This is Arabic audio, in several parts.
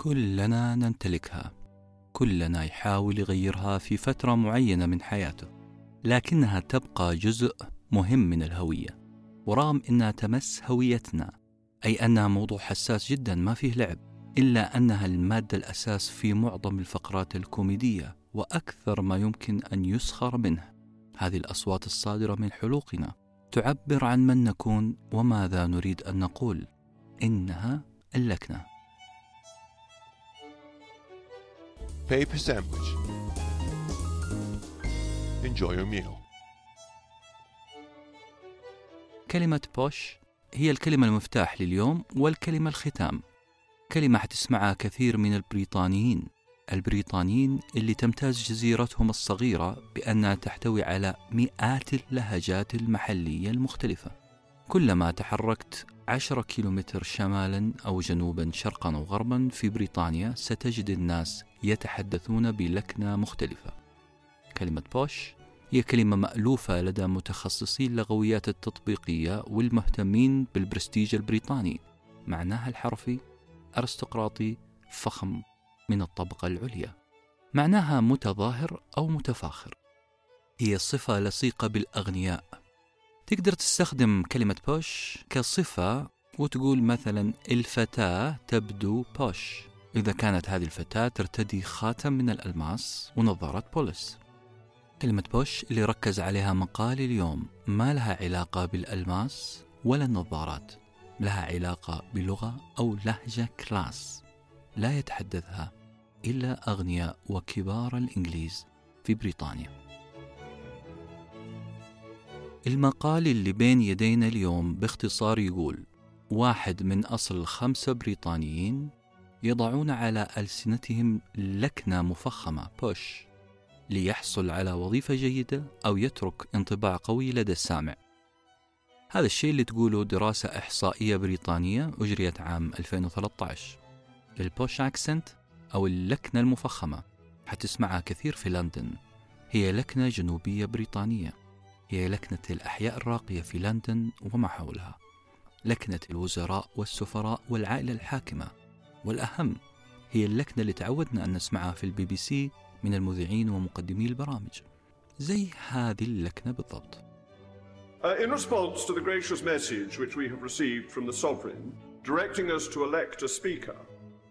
كلنا نمتلكها. كلنا يحاول يغيرها في فترة معينة من حياته لكنها تبقى جزء مهم من الهوية. ورغم أنها تمس هويتنا أي أنها موضوع حساس جدا ما فيه لعب إلا أنها المادة الأساس في معظم الفقرات الكوميدية وأكثر ما يمكن أن يسخر منه. هذه الأصوات الصادرة من حلوقنا تعبر عن من نكون وماذا نريد أن نقول. إنها Paper sandwich. Enjoy your meal. كلمة بوش هي الكلمة المفتاح لليوم والكلمة الختام كلمة حتسمعها كثير من البريطانيين البريطانيين اللي تمتاز جزيرتهم الصغيرة بأنها تحتوي على مئات اللهجات المحلية المختلفة كلما تحركت عشرة كيلومتر شمالا أو جنوبا شرقا أو غربا في بريطانيا ستجد الناس يتحدثون بلكنة مختلفة. كلمة بوش هي كلمة مألوفة لدى متخصصي اللغويات التطبيقية والمهتمين بالبرستيج البريطاني. معناها الحرفي أرستقراطي فخم من الطبقة العليا. معناها متظاهر أو متفاخر. هي صفة لصيقة بالأغنياء. تقدر تستخدم كلمة posh كصفة وتقول مثلا الفتاة تبدو posh. إذا كانت هذه الفتاة ترتدي خاتم من الألماس ونظارة بوليس. كلمة posh اللي ركز عليها مقال اليوم ما لها علاقة بالألماس ولا النظارات لها علاقة بلغة أو لهجة class. لا يتحدثها إلا أغنياء وكبار الإنجليز في بريطانيا. المقال اللي بين يدينا اليوم باختصار يقول واحد من أصل خمسة بريطانيين يضعون على ألسنتهم لكنة مفخمة بوش ليحصل على وظيفة جيدة أو يترك انطباع قوي لدى السامع. هذا الشيء اللي تقوله دراسة إحصائية بريطانية أجريت عام 2013 ال posh accent أو اللكنة المفخمة حتسمعها كثير في لندن هي لكنة جنوبية بريطانية. هي لكنة الأحياء الراقية في لندن وما حولها لكنة الوزراء والسفراء والعائلة الحاكمة والأهم هي اللكنة اللي تعودنا أن نسمعها في البي بي سي من المذيعين ومقدمي البرامج زي هذه اللكنة بالضبط Uh, in response to the gracious message which we have received from the Sovereign, directing us to elect a Speaker,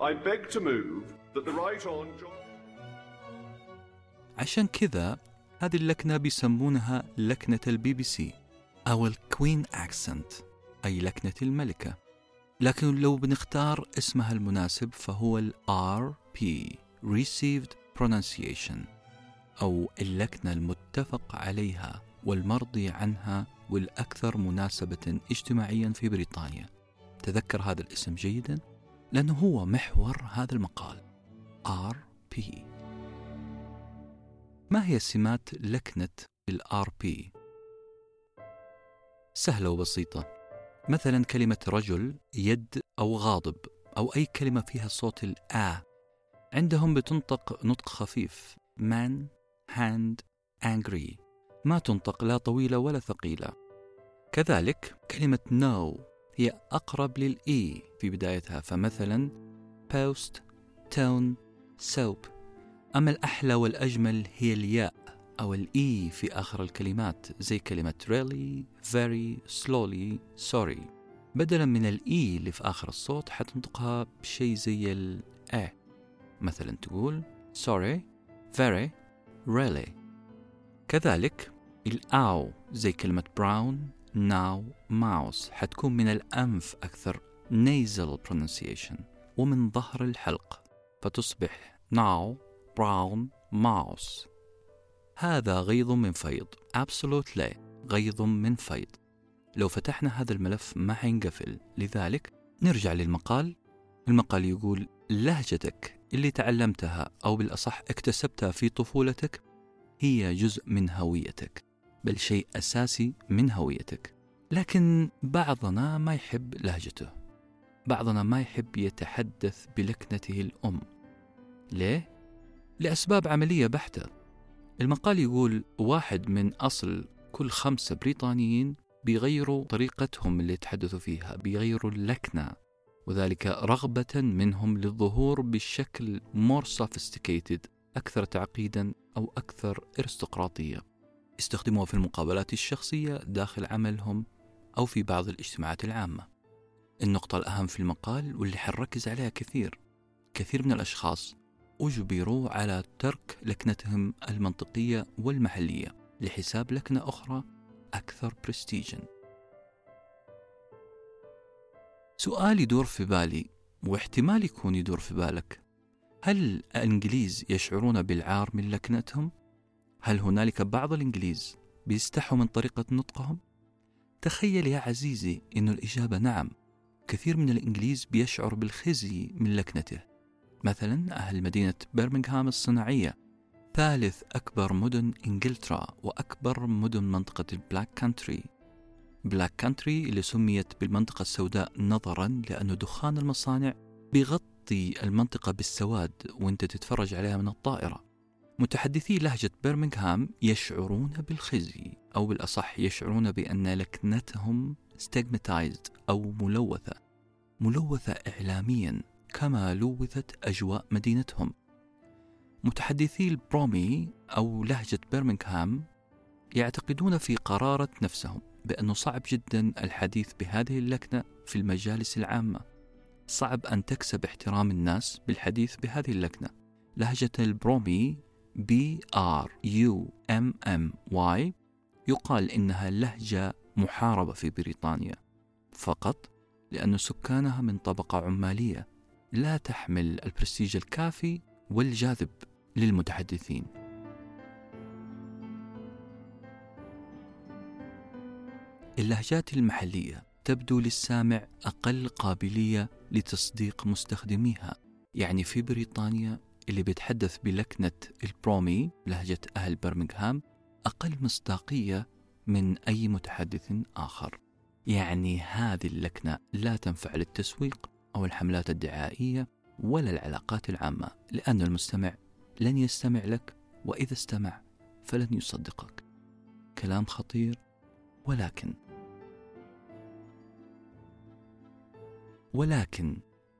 I beg to move that the Right. John. عشان كذا هذه اللكنة بيسمونها لكنة البي بي سي أو ال Queen accent أي لكنة الملكة. لكن لو بنختار اسمها المناسب فهو ال RP Received Pronunciation أو اللكنة المتفق عليها والمرضي عنها والأكثر مناسبة اجتماعيا في بريطانيا. تذكر هذا الاسم جيدا؟ لأنه هو محور هذا المقال RP ما هي سمات لكنة ال RP؟ سهلة وبسيطة. مثلا كلمة رجل يد أو غاضب أو أي كلمة فيها صوت الآ عندهم بتنطق نطق خفيف. man, hand, angry. ما تنطق لا طويلة ولا ثقيلة. كذلك كلمة no هي أقرب للإي في بدايتها فمثلا post, tone, soap. أما الأحلى والأجمل هي الياء أو الإي في آخر الكلمات زي كلمة really, very, slowly, sorry. بدلا من الإي اللي في آخر الصوت حتنطقها بشيء زي الأ مثلا تقول sorry, very, really. كذلك الآو زي كلمة brown, now, mouse حتكون من الأنف أكثر nasal pronunciation ومن ظهر الحلق فتصبح now, brown, mouse. هذا غيض من فيض. Absolutely غيض من فيض. لو فتحنا هذا الملف ما حينقفل. لذلك نرجع للمقال. المقال يقول لهجتك اللي تعلمتها أو بالأصح اكتسبتها في طفولتك هي جزء من هويتك بل شيء أساسي من هويتك. لكن بعضنا ما يحب لهجته. بعضنا ما يحب يتحدث بلكنته الأم. ليه؟ لأسباب عملية بحتة. المقال يقول واحد من أصل كل خمسة بريطانيين بيغيروا طريقتهم اللي يتحدثوا فيها بيغيروا اللكنة وذلك رغبة منهم للظهور بشكل more sophisticated أكثر تعقيدا أو أكثر ارستقراطية يستخدموها في المقابلات الشخصية داخل عملهم أو في بعض الاجتماعات العامة. النقطة الأهم في المقال واللي حنركز عليها كثير كثير من الأشخاص أجبروا على ترك لكنتهم المنطقية والمحلية لحساب لكنة أخرى أكثر برستيجا سؤال يدور في بالي واحتمال يكون يدور في بالك هل الإنجليز يشعرون بالعار من لكنتهم؟ هل هنالك بعض الإنجليز بيستحوا من طريقة نطقهم؟ تخيل يا عزيزي أن الإجابة نعم كثير من الإنجليز بيشعر بالخزي من لكنته مثلا أهل مدينة برمنغهام الصناعية. ثالث أكبر مدن إنجلترا وأكبر مدن منطقة البلاك كانتري. بلاك كانتري اللي سميت بالمنطقة السوداء نظرا لأن دخان المصانع بيغطي المنطقة بالسواد وأنت تتفرج عليها من الطائرة. متحدثي لهجة برمنغهام يشعرون بالخزي أو بالأصح يشعرون بأن لكنتهم stigmatized أو ملوثة. ملوثة إعلاميا. كما لوثت أجواء مدينتهم. متحدثي ال Brummie أو لهجة برمنغهام يعتقدون في قرارة نفسهم بأنه صعب جدا الحديث بهذه اللكنة في المجالس العامة. صعب أن تكسب احترام الناس بالحديث بهذه اللكنة. لهجة ال Brummie B R U M M Y يقال إنها لهجة محاربة في بريطانيا. فقط لأن سكانها من طبقة عمالية لا تحمل البرستيج الكافي والجاذب للمتحدثين. اللهجات المحلية تبدو للسامع أقل قابلية لتصديق مستخدميها. يعني في بريطانيا اللي بيتحدث بلكنة البرومي لهجة أهل برمنغهام أقل مصداقية من أي متحدث آخر. يعني هذه اللكنة لا تنفع للتسويق. أو الحملات الدعائية ولا العلاقات العامة لأن المستمع لن يستمع لك وإذا استمع فلن يصدقك كلام خطير ولكن ولكن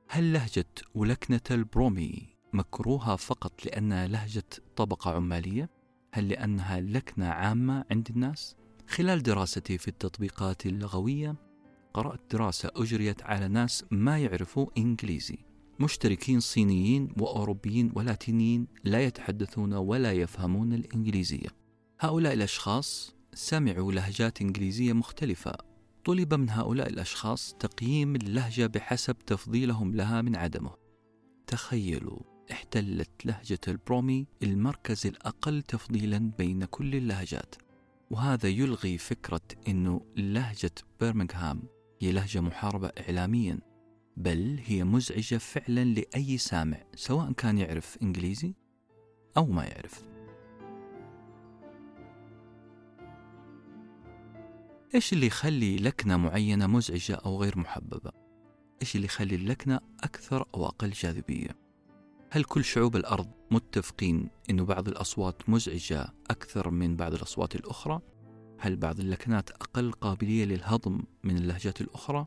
هل لهجة ولكنة البرومي مكروهة فقط لأنها لهجة طبقة عمالية؟ هل لأنها لكنة عامة عند الناس؟ خلال دراستي في التطبيقات اللغوية قرأت دراسة أجريت على ناس ما يعرفوا إنجليزي. مشتركين صينيين وأوروبيين ولاتينيين لا يتحدثون ولا يفهمون الإنجليزية. هؤلاء الأشخاص سمعوا لهجات إنجليزية مختلفة. طلب من هؤلاء الأشخاص تقييم اللهجة بحسب تفضيلهم لها من عدمه. تخيلوا احتلت لهجة البرومي المركز الأقل تفضيلا بين كل اللهجات. وهذا يلغي فكرة أنه لهجة برمنغهام هي لهجة محاربة إعلاميا بل هي مزعجة فعلا لأي سامع سواء كان يعرف إنجليزي أو ما يعرف إيش اللي يخلي لكنة معينة مزعجة أو غير محببة؟ إيش اللي يخلي اللكنة أكثر أو أقل جاذبية؟ هل كل شعوب الأرض متفقين أن بعض الأصوات مزعجة أكثر من بعض الأصوات الأخرى؟ هل بعض اللكنات أقل قابلية للهضم من اللهجات الأخرى؟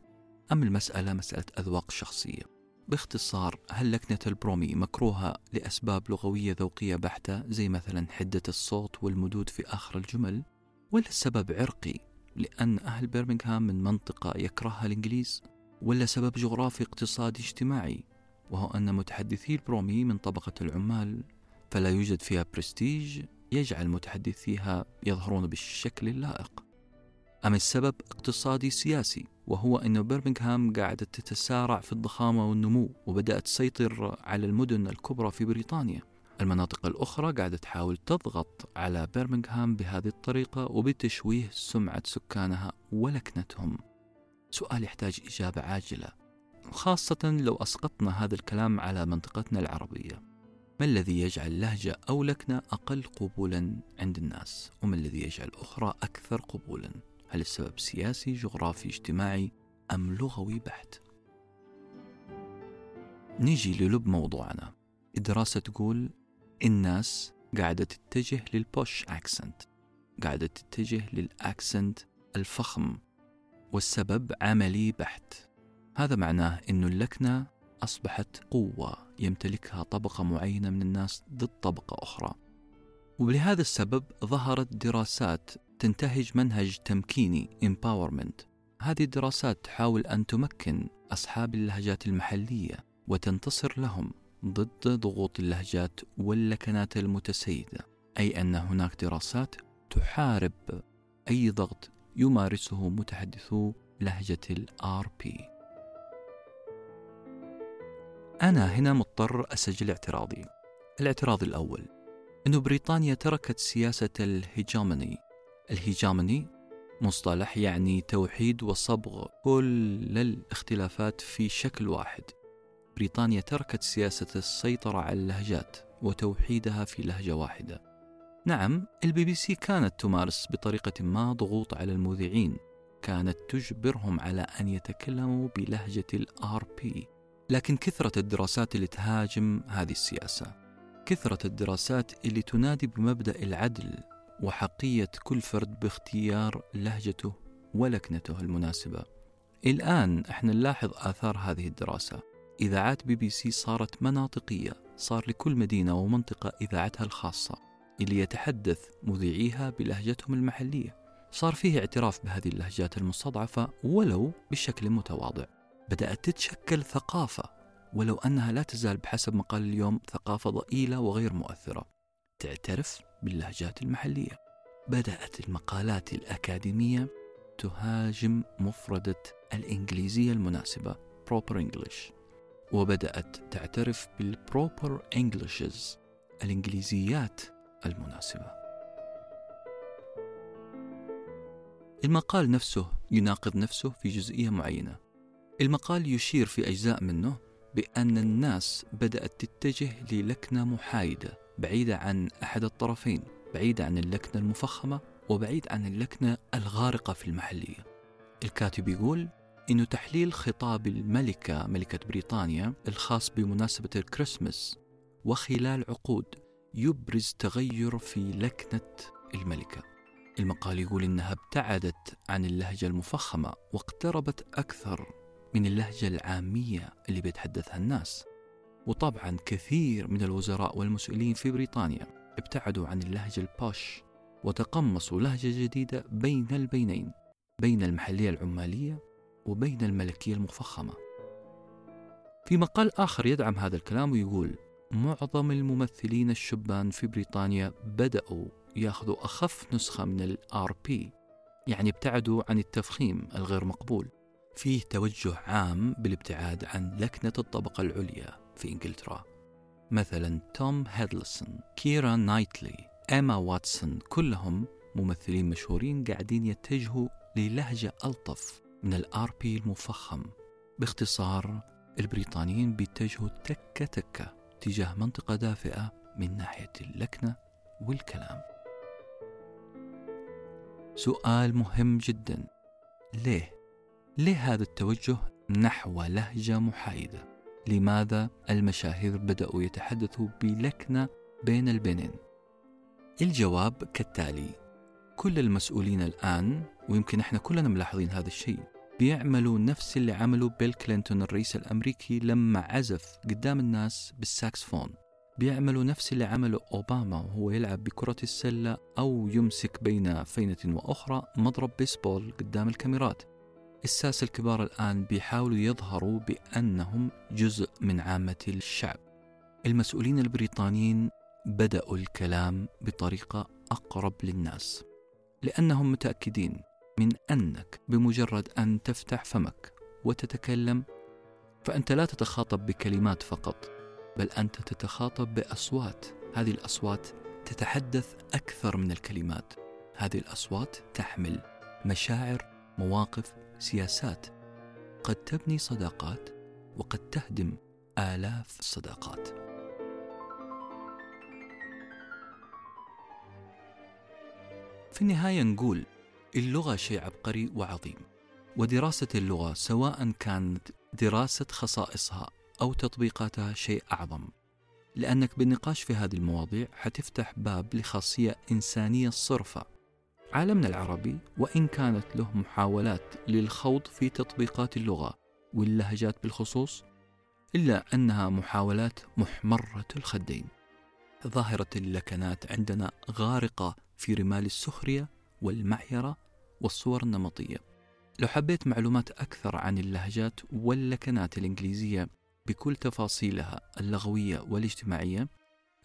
أم المسألة مسألة أذواق شخصية؟ باختصار هل لكنة البرومي مكروهة لأسباب لغوية ذوقية بحتة زي مثلا حدة الصوت والمدود في آخر الجمل؟ ولا السبب عرقي لأن أهل برمنغهام من منطقة يكرهها الإنجليز؟ ولا سبب جغرافي اقتصادي اجتماعي وهو أن متحدثي البرومي من طبقة العمال فلا يوجد فيها برستيج يجعل متحدثيها يظهرون بالشكل اللائق. أم السبب اقتصادي سياسي وهو أن برمنغهام قاعدة تتسارع في الضخامة والنمو وبدأت تسيطر على المدن الكبرى في بريطانيا. المناطق الأخرى قاعدة تحاول تضغط على برمنغهام بهذه الطريقة وبتشويه سمعة سكانها ولكنتهم. سؤال يحتاج إجابة عاجلة خاصة لو أسقطنا هذا الكلام على منطقتنا العربية. ما الذي يجعل لهجة أو لكنة أقل قبولا عند الناس؟ وما الذي يجعل أخرى أكثر قبولا؟ هل السبب سياسي جغرافي اجتماعي أم لغوي بحت؟ نيجي للب موضوعنا. الدراسة تقول الناس قاعدة تتجه للبوش أكسنت. قاعدة تتجه للأكسنت الفخم والسبب عملي بحت. هذا معناه أن اللكنة أصبحت قوة. يمتلكها طبقة معينة من الناس ضد طبقة أخرى. ولهذا السبب ظهرت دراسات تنتهج منهج تمكيني empowerment. هذه الدراسات تحاول أن تمكن أصحاب اللهجات المحلية وتنتصر لهم ضد ضغوط اللهجات واللكنات المتسيدة أي أن هناك دراسات تحارب أي ضغط يمارسه متحدثو لهجة ال RP أنا هنا مضطر أسجل اعتراضي. الاعتراض الأول أن بريطانيا تركت سياسة ال hegemony. ال hegemony مصطلح يعني توحيد وصبغ كل الاختلافات في شكل واحد. بريطانيا تركت سياسة السيطرة على اللهجات وتوحيدها في لهجة واحدة. نعم البي بي سي كانت تمارس بطريقة ما ضغوط على المذيعين. كانت تجبرهم على أن يتكلموا بلهجة ال RP. لكن كثرت الدراسات اللي تهاجم هذه السياسة. كثرة الدراسات اللي تنادي بمبدأ العدل وأحقية كل فرد باختيار لهجته ولكنته المناسبة. الآن إحنا نلاحظ آثار هذه الدراسة. إذاعات بي بي سي صارت مناطقية صار لكل مدينة ومنطقة إذاعتها الخاصة اللي يتحدث مذيعيها بلهجتهم المحلية. صار فيه اعتراف بهذه اللهجات المستضعفة ولو بشكل متواضع. بدأت تتشكل ثقافة ولو أنها لا تزال بحسب مقال اليوم ثقافة ضئيلة وغير مؤثرة. تعترف باللهجات المحلية. بدأت المقالات الأكاديمية تهاجم مفردة الإنجليزية المناسبة proper English. وبدأت تعترف بالproper Englishes الإنجليزيات المناسبة. المقال نفسه يناقض نفسه في جزئية معينة. المقال يشير في أجزاء منه بأن الناس بدأت تتجه للكنة محايدة بعيدة عن أحد الطرفين بعيدة عن اللكنة المفخمة وبعيد عن اللكنة الغارقة في المحلية. الكاتب يقول إنه تحليل خطاب الملكة ملكة بريطانيا الخاص بمناسبة الكريسماس وخلال عقود يبرز تغير في لكنة الملكة. المقال يقول إنها ابتعدت عن اللهجة المفخمة واقتربت أكثر من اللهجة العامية اللي بيتحدثها الناس. وطبعا كثير من الوزراء والمسؤولين في بريطانيا ابتعدوا عن اللهجة البوش وتقمصوا لهجة جديدة بين البينين بين المحلية العمالية وبين الملكية المفخمة. في مقال آخر يدعم هذا الكلام ويقول معظم الممثلين الشبان في بريطانيا بدأوا يأخذوا أخف نسخة من ال RP يعني ابتعدوا عن التفخيم الغير مقبول. فيه توجه عام بالابتعاد عن لكنة الطبقة العليا في إنجلترا. مثلا توم هيدلستون كيرا نايتلي إيما واتسون كلهم ممثلين مشهورين قاعدين يتجهوا للهجة ألطف من ال RP المفخم. باختصار البريطانيين بيتجهوا تكة تكة تجاه منطقة دافئة من ناحية اللكنة والكلام. سؤال مهم جدا. ليه؟ ليه هذا التوجه نحو لهجة محايدة؟ لماذا المشاهير بدأوا يتحدثوا بلكنة بين البنين؟ الجواب كالتالي كل المسؤولين الآن ويمكن إحنا كلنا ملاحظين هذا الشيء بيعملوا نفس اللي عمله بيل كلينتون الرئيس الأمريكي لما عزف قدام الناس بالساكسفون بيعملوا نفس اللي عمله أوباما وهو يلعب بكرة السلة أو يمسك بين فينة وأخرى مضرب بيسبول قدام الكاميرات الساسة الكبار الآن بيحاولوا يظهروا بأنهم جزء من عامة الشعب. المسؤولين البريطانيين بدأوا الكلام بطريقة أقرب للناس لأنهم متأكدين من أنك بمجرد أن تفتح فمك وتتكلم فأنت لا تتخاطب بكلمات فقط بل أنت تتخاطب بأصوات. هذه الأصوات تتحدث أكثر من الكلمات. هذه الأصوات تحمل مشاعر مواقف سياسات. قد تبني صداقات وقد تهدم آلاف الصداقات. في النهاية نقول اللغة شيء عبقري وعظيم ودراسة اللغة سواء كانت دراسة خصائصها أو تطبيقاتها شيء أعظم لأنك بالنقاش في هذه المواضيع حتفتح باب لخاصية إنسانية صرفة عالمنا العربي وإن كانت له محاولات للخوض في تطبيقات اللغة واللهجات بالخصوص إلا أنها محاولات محمرة الخدين. ظاهرة اللكنات عندنا غارقة في رمال السخرية والمعايرة والصور النمطية. لو حبيت معلومات أكثر عن اللهجات واللكنات الإنجليزية بكل تفاصيلها اللغوية والاجتماعية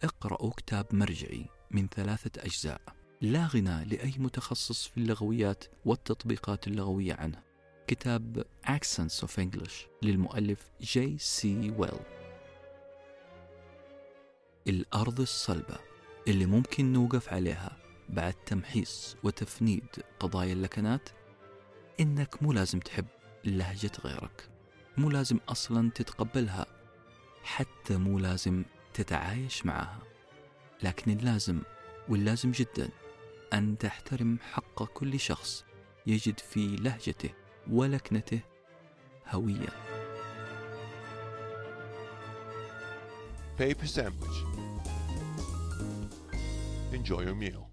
اقرأوا كتاب مرجعي من ثلاثة أجزاء. لا غنى لأي متخصص في اللغويات والتطبيقات اللغوية عنه. كتاب Accents of English للمؤلف جي سي ويلز الأرض الصلبة اللي ممكن نوقف عليها بعد تمحيص وتفنيد قضايا اللكنات؟ إنك مو لازم تحب لهجة غيرك. مو لازم أصلا تتقبلها. حتى مو لازم تتعايش معها. لكن اللازم واللازم جدا. أن تحترم حق كل شخص يجد في لهجته ولكنته هوية Paper sandwich. Enjoy your meal.